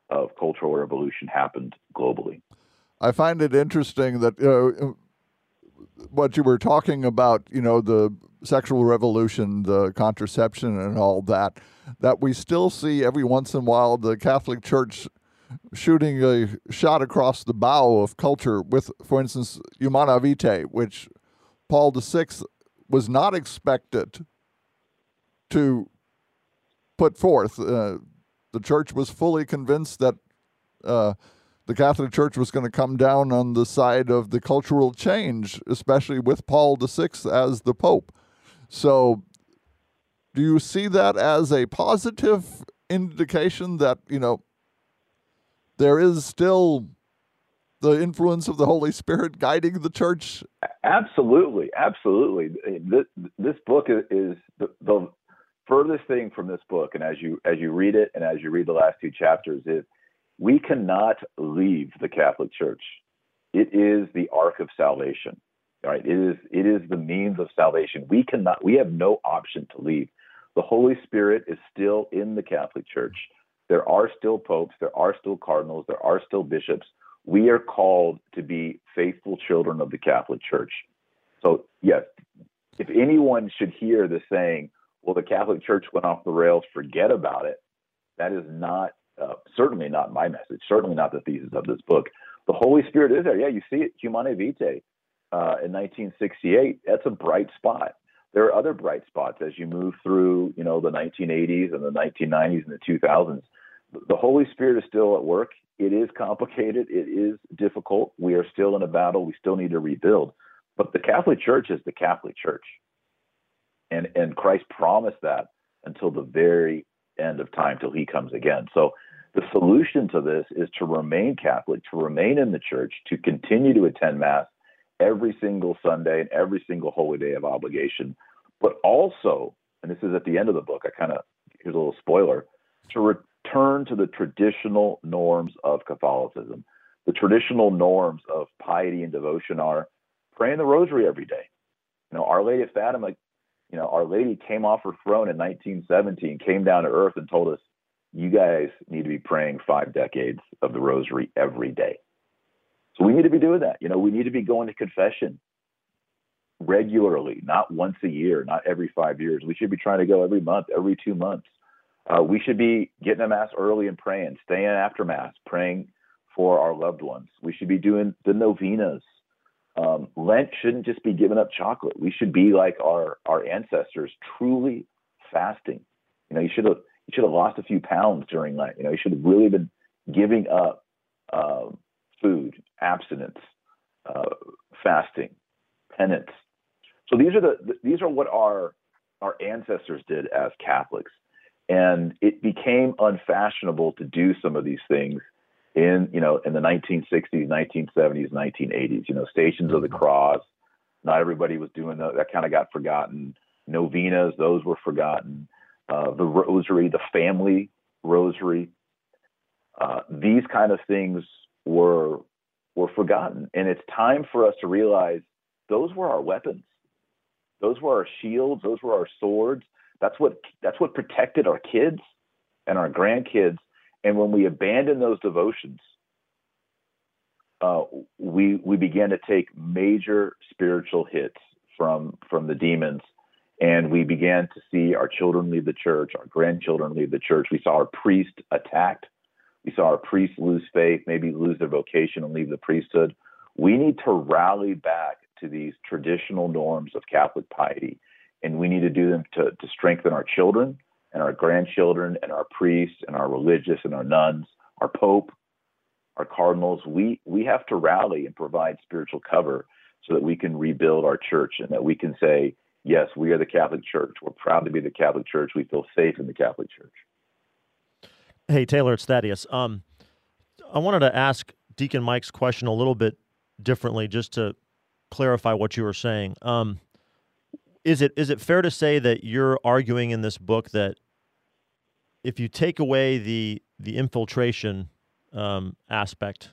of cultural revolution happened globally. I find it interesting that uh, what you were talking about, you know, the sexual revolution, the contraception, and all that, that we still see every once in a while the Catholic Church shooting a shot across the bow of culture with, for instance, Humanae Vitae, which Paul VI was not expected to put forth. Uh, the church was fully convinced that uh, the Catholic Church was going to come down on the side of the cultural change, especially with Paul VI as the Pope. So, do you see that as a positive indication that, you know, there is still the influence of the Holy Spirit guiding the church? Absolutely, absolutely. This, this book is the, the furthest thing from this book, and as you as you read it, and as you read the last two chapters, is we cannot leave the Catholic Church. It is the ark of salvation. Right? It is it is the means of salvation. We cannot we have no option to leave. The Holy Spirit is still in the Catholic Church. There are still popes, there are still cardinals, there are still bishops. We are called to be faithful children of the Catholic Church. So, yes, if anyone should hear the saying, well, the Catholic Church went off the rails, forget about it, that is not, uh, certainly not my message, certainly not the thesis of this book. The Holy Spirit is there. Yeah, you see it, Humanae Vitae uh, in 1968. That's a bright spot. There are other bright spots as you move through, you know, the 1980s and the 1990s and the 2000s. The Holy Spirit is still at work. It is complicated. It is difficult. We are still in a battle. We still need to rebuild. But the Catholic Church is the Catholic Church. And and Christ promised that until the very end of time, till he comes again. So the solution to this is to remain Catholic, to remain in the church, to continue to attend Mass every single Sunday and every single holy day of obligation, but also, and this is at the end of the book, I kind of, here's a little spoiler, to return to the traditional norms of Catholicism. The traditional norms of piety and devotion are praying the rosary every day. You know, Our Lady of Fatima you know, Our Lady came off her throne in 1917, came down to earth and told us, you guys need to be praying five decades of the rosary every day. So we need to be doing that. You know, we need to be going to confession regularly, not once a year, not every five years. We should be trying to go every month, every two months. Uh, we should be getting a mass early and praying, staying after mass, praying for our loved ones. We should be doing the novenas um, Lent shouldn't just be giving up chocolate. We should be like our our ancestors, truly fasting. You know, you should have you should have lost a few pounds during Lent. You know, you should have really been giving up uh, food, abstinence, uh, fasting, penance. So these are the these are what our our ancestors did as Catholics, and it became unfashionable to do some of these things in you know in the 1960s, 1970s, 1980s. You know, Stations of the mm-hmm. Cross. Not everybody was doing that. That kind of got forgotten. Novenas, those were forgotten. Uh, the Rosary, the family Rosary. Uh, these kind of things were were forgotten, and it's time for us to realize those were our weapons. Those were our shields. Those were our swords. That's what that's what protected our kids and our grandkids and when we abandon those devotions, uh, we we began to take major spiritual hits from from the demons, and we began to see our children leave the church, our grandchildren leave the church. We saw our priest attacked. We saw our priests lose faith, maybe lose their vocation and leave the priesthood. We need to rally back to these traditional norms of Catholic piety, and we need to do them to, to strengthen our children and our grandchildren and our priests and our religious and our nuns, our pope, our cardinals, we we have to rally and provide spiritual cover so that we can rebuild our church and that we can say, yes, we are the Catholic Church. We're proud to be the Catholic Church. We feel safe in the Catholic Church. Hey Taylor, it's Thaddeus. Um, I wanted to ask Deacon Mike's question a little bit differently, just to clarify what you were saying. Um, is it is it fair to say that you're arguing in this book that if you take away the the infiltration um, aspect,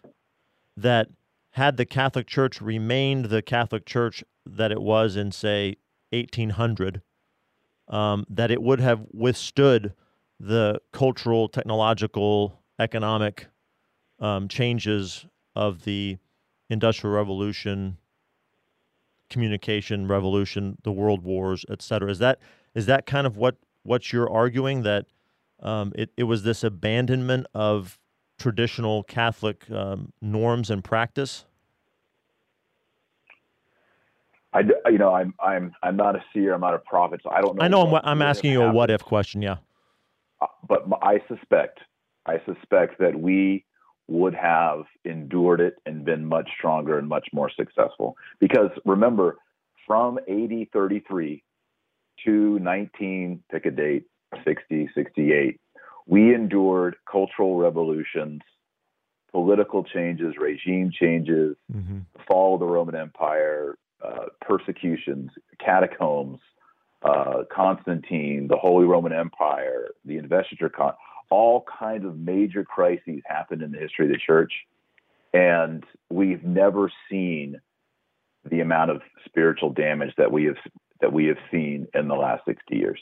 that had the Catholic Church remained the Catholic Church that it was in say 1800, um, that it would have withstood the cultural, technological, economic um, changes of the Industrial Revolution, communication revolution, the world wars, et cetera. Is that is that kind of what what you're arguing that um, it it was this abandonment of traditional Catholic um, norms and practice? I, you know, I'm I'm I'm not a seer. I'm not a prophet, so I don't know. I know. I'm, I'm asking you a what if question. Yeah. Uh, but I suspect, I suspect that we would have endured it and been much stronger and much more successful. Because remember, from AD 33 to 19, pick a date, 60, 68, we endured cultural revolutions, political changes, regime changes, mm-hmm. fall of the Roman Empire, uh, persecutions, catacombs, uh, Constantine, the Holy Roman Empire, the investiture, con- all kinds of major crises happened in the history of the church, and we've never seen the amount of spiritual damage that we have that we have seen in the last 60 years.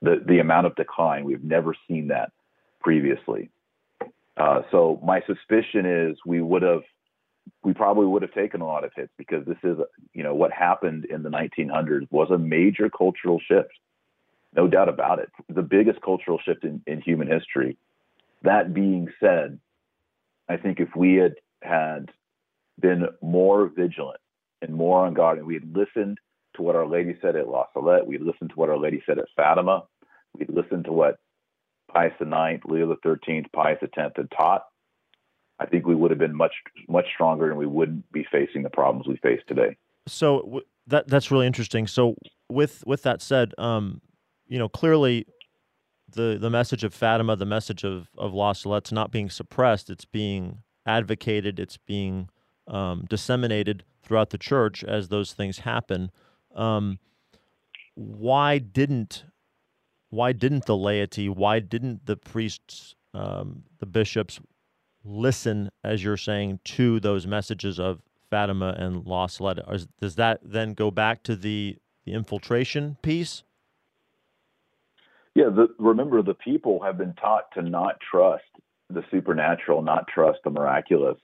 The the amount of decline we've never seen that previously. Uh, so my suspicion is we would have we probably would have taken a lot of hits because this is you know what happened in the 1900s was a major cultural shift no doubt about it. The biggest cultural shift in, in human history. That being said, I think if we had had been more vigilant and more on guard, and we had listened to what Our Lady said at La Salette, we listened to what Our Lady said at Fatima, we listened to what Pius IX, Leo XIII, Pius X had taught, I think we would have been much much stronger, and we wouldn't be facing the problems we face today. So that that's really interesting. So with with that said, um, you know, clearly the the message of Fatima, the message of of La Salette's not being suppressed; it's being advocated, it's being um, disseminated throughout the church as those things happen. Um, why didn't why didn't the laity, why didn't the priests, um, the bishops, listen, as you're saying, to those messages of Fatima and La Salette? Does that then go back to the the infiltration piece? Yeah, the, remember the people have been taught to not trust the supernatural, not trust the miraculous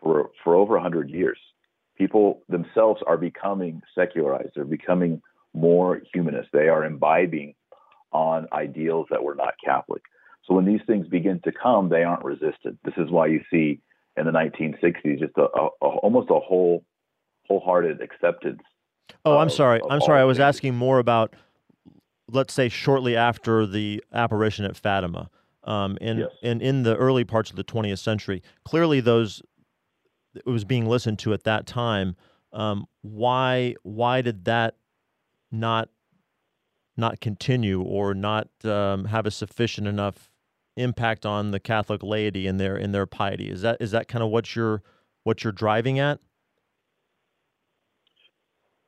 for for over a hundred years. People themselves are becoming secularized. They're becoming more humanist. They are imbibing on ideals that were not Catholic. So when these things begin to come, they aren't resisted. This is why you see in the 1960s just a, a, a almost a whole wholehearted acceptance. Oh, I'm sorry. I'm sorry. I was asking more about let's say shortly after the apparition at Fatima, um, and yes. and in the early parts of the 20th century, clearly those it was being listened to at that time. Um, why why did that not not continue or not um, have a sufficient enough impact on the Catholic laity in their in their piety? Is that is that kind of what you're what you're driving at?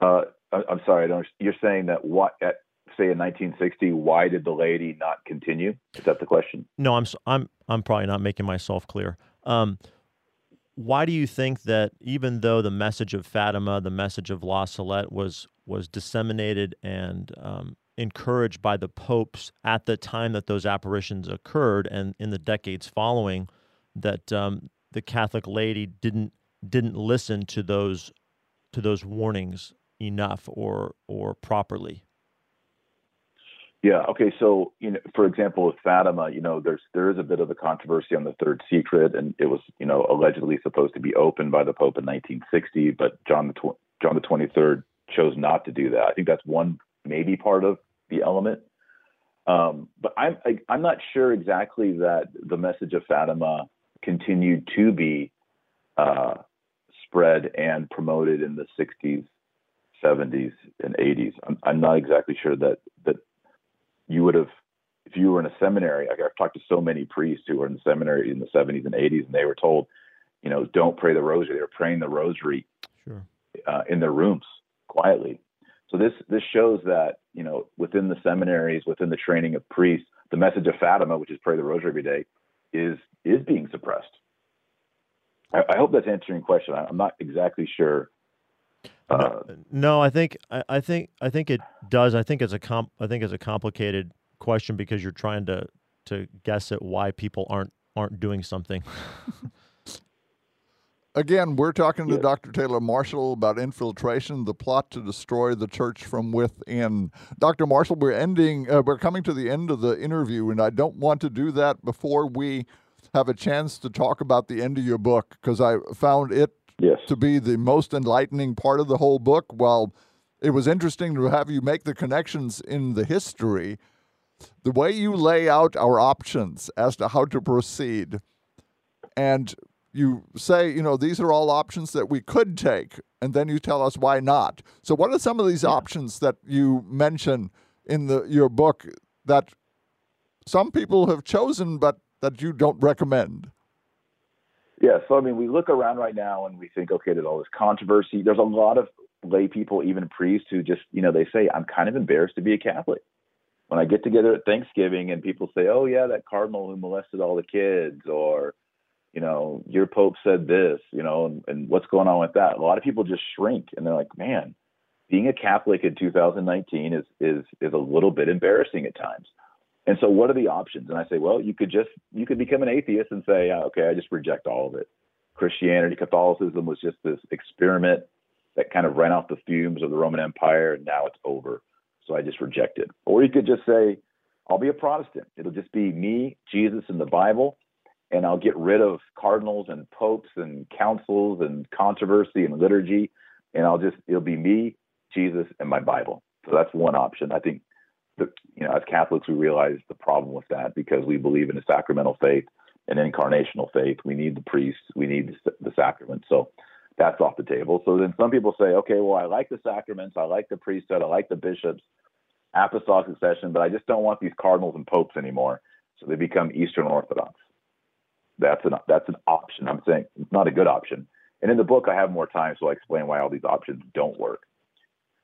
Uh, I'm sorry, I don't. You're saying that what at say in 1960, why did the laity not continue? Is that the question? No, I'm I'm I'm probably not making myself clear. Um, why do you think that even though the message of Fatima, the message of La Salette was was disseminated and um, encouraged by the popes at the time that those apparitions occurred and in the decades following, that um, the Catholic laity didn't didn't listen to those to those warnings enough or or properly? Yeah. Okay. So, you know, for example, with Fatima, you know, there's there is a bit of a controversy on the third secret, and it was, you know, allegedly supposed to be opened by the Pope in 1960, but John the tw- John the 23rd chose not to do that. I think that's one maybe part of the element. Um, but I'm I, am i am not sure exactly that the message of Fatima continued to be uh, spread and promoted in the 60s, 70s, and 80s. I'm, I'm not exactly sure that that you would have if you were in a seminary. I've talked to so many priests who were in the seminary in the 70s and 80s, and they were told you know, don't pray the rosary. They were praying the rosary Sure. uh, in their rooms quietly. So this this shows that you know within the seminaries, within the training of priests, the message of Fatima, which is pray the rosary every day, is is being suppressed. I, I hope that's answering your question. I- I'm not exactly sure. Uh, No, I think I, I think I think it does. I think it's a comp. I think it's a complicated question because you're trying to to guess at why people aren't aren't doing something. Again, we're talking to Yeah. Dr. Taylor Marshall about infiltration, the plot to destroy the church from within. Dr. Marshall, we're ending, uh, we're coming to the end of the interview, and I don't want to do that before we have a chance to talk about the end of your book because I found it yes. to be the most enlightening part of the whole book. While it was interesting to have you make the connections in the history, the way you lay out our options as to how to proceed, and you say, you know, these are all options that we could take, and then you tell us why not. So, what are some of these options that you mention in the your book that some people have chosen, but that you don't recommend? Yeah, so I mean, we look around right now and we think, okay, there's all this controversy. There's a lot of lay people, even priests, who just, you know, they say, I'm kind of embarrassed to be a Catholic. When I get together at Thanksgiving and people say, oh, yeah, that cardinal who molested all the kids, or, you know, your Pope said this, you know, and, and what's going on with that? A lot of people just shrink and they're like, man, being a Catholic in 2019 is is is a little bit embarrassing at times. And so, what are the options? And I say, well, you could just you could become an atheist and say, okay, I just reject all of it. Christianity, Catholicism was just this experiment that kind of ran off the fumes of the Roman Empire, and now it's over. So I just reject it. Or you could just say, I'll be a Protestant. It'll just be me, Jesus, and the Bible, and I'll get rid of cardinals and popes and councils and controversy and liturgy, and I'll just it'll be me, Jesus, and my Bible. So that's one option. I think that you know, as Catholics, we realize the problem with that because we believe in a sacramental faith, an incarnational faith. We need the priests, we need the, the sacraments. So that's off the table. So then some people say, okay, well, I like the sacraments, I like the priesthood, I like the bishops, apostolic succession, but I just don't want these cardinals and popes anymore. So they become Eastern Orthodox. That's an that's an option. I'm saying it's not a good option. And in the book, I have more time, so I explain why all these options don't work.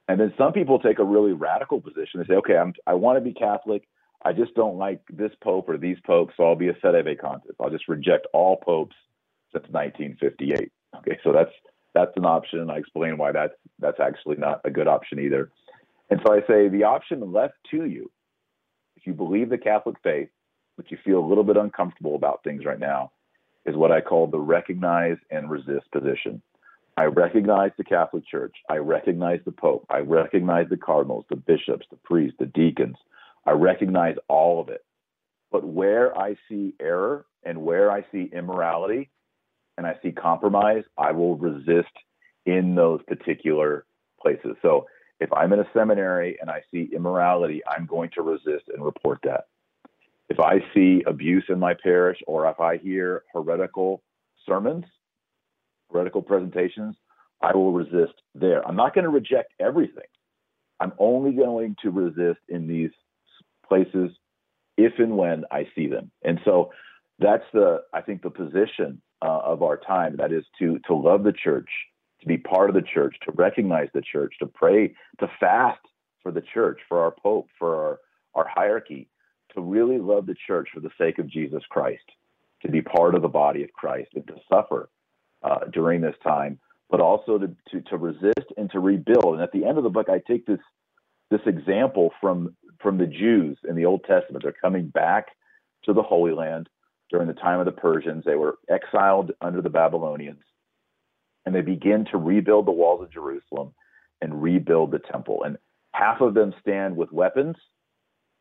And then some people take a really radical position. They say, okay, I'm, I want to be Catholic. I just don't like this pope or these popes, so I'll be a sede pontiff. I'll just reject all popes since 1958. Okay, so that's that's an option. I explain why that's that's actually not a good option either. And so I say the option left to you, if you believe the Catholic faith, but you feel a little bit uncomfortable about things right now, is what I call the recognize and resist position. I recognize the Catholic Church. I recognize the Pope. I recognize the cardinals, the bishops, the priests, the deacons. I recognize all of it. But where I see error and where I see immorality and I see compromise, I will resist in those particular places. So if I'm in a seminary and I see immorality, I'm going to resist and report that. If I see abuse in my parish or if I hear heretical sermons, heretical presentations, I will resist there. I'm not going to reject everything. I'm only going to resist in these places if and when I see them. And so that's the, I think, the position uh, of our time. That is to to love the church, to be part of the church, to recognize the church, to pray, to fast for the church, for our pope, for our, our hierarchy, to really love the church for the sake of Jesus Christ, to be part of the body of Christ, and to suffer uh, during this time, but also to, to to resist and to rebuild. And at the end of the book, I take this this example from from the Jews in the Old Testament. They're coming back to the Holy Land during the time of the Persians. They were exiled under the Babylonians, and they begin to rebuild the walls of Jerusalem and rebuild the temple. And half of them stand with weapons,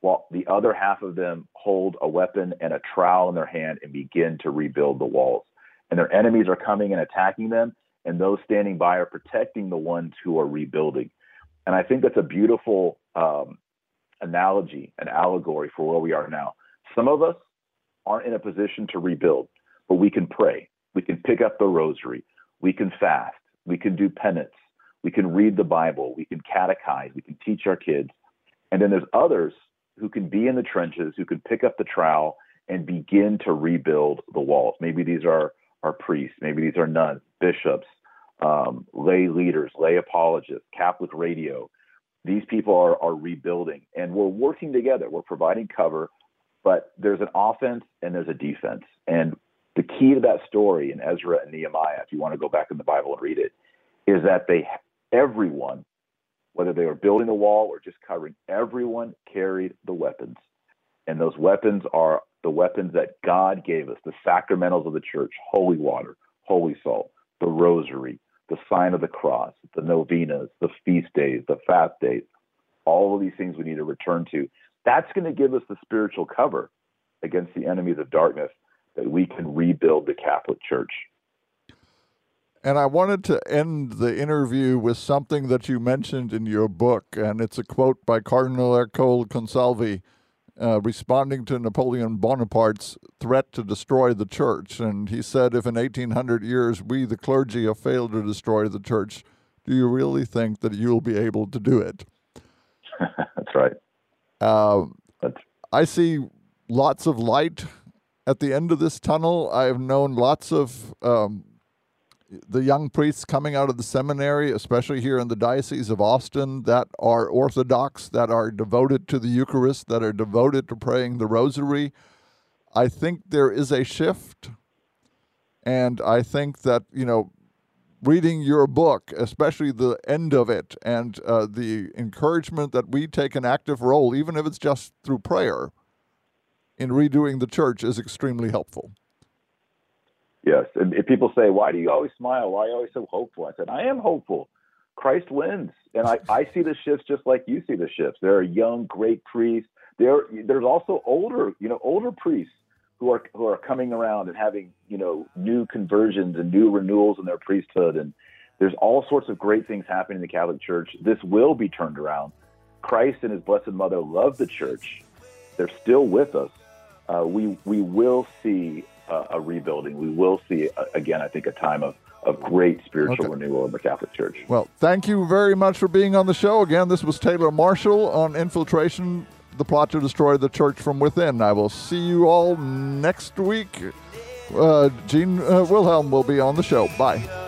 while the other half of them hold a weapon and a trowel in their hand and begin to rebuild the walls. And their enemies are coming and attacking them, and those standing by are protecting the ones who are rebuilding. And I think that's a beautiful um, analogy, an allegory for where we are now. Some of us aren't in a position to rebuild, but we can pray. We can pick up the rosary. We can fast. We can do penance. We can read the Bible. We can catechize. We can teach our kids. And then there's others who can be in the trenches, who can pick up the trowel and begin to rebuild the walls. Maybe these are are priests. Maybe these are nuns, bishops, um, lay leaders, lay apologists, Catholic radio. These people are, are rebuilding, and we're working together. We're providing cover, but there's an offense and there's a defense. And the key to that story in Ezra and Nehemiah, if you want to go back in the Bible and read it, is that they everyone, whether they were building the wall or just covering, everyone carried the weapons. And those weapons are the weapons that God gave us, the sacramentals of the church, holy water, holy salt, the rosary, the sign of the cross, the novenas, the feast days, the fast days, all of these things we need to return to. That's going to give us the spiritual cover against the enemies of darkness that we can rebuild the Catholic Church. And I wanted to end the interview with something that you mentioned in your book, and it's a quote by Cardinal Ercole Consalvi uh, responding to Napoleon Bonaparte's threat to destroy the church. And he said, If in 1800 years we, the clergy, have failed to destroy the church, do you really think that you'll be able to do it? That's right. Uh, I see lots of light at the end of this tunnel. I've known lots of um, the young priests coming out of the seminary, especially here in the Diocese of Austin, that are Orthodox, that are devoted to the Eucharist, that are devoted to praying the Rosary. I think there is a shift. And I think that, you know, reading your book, especially the end of it, and uh, the encouragement that we take an active role, even if it's just through prayer, in redoing the church is extremely helpful. Yes. And if people say, why do you always smile? Why are you always so hopeful? I said, I am hopeful. Christ wins. And I, I see the shifts just like you see the shifts. There are young, great priests. There, there's also older, you know, older priests who are who are coming around and having, you know, new conversions and new renewals in their priesthood. And there's all sorts of great things happening in the Catholic Church. This will be turned around. Christ and his Blessed Mother love the church. They're still with us. Uh, we we will see uh, a rebuilding. We will see, uh, again, I think, a time of, of great spiritual okay. renewal in the Catholic Church. Well, thank you very much for being on the show. Again, this was Taylor Marshall on Infiltration, the plot to destroy the church from within. I will see you all next week. Uh, Gene uh, Wilhelm will be on the show. Bye.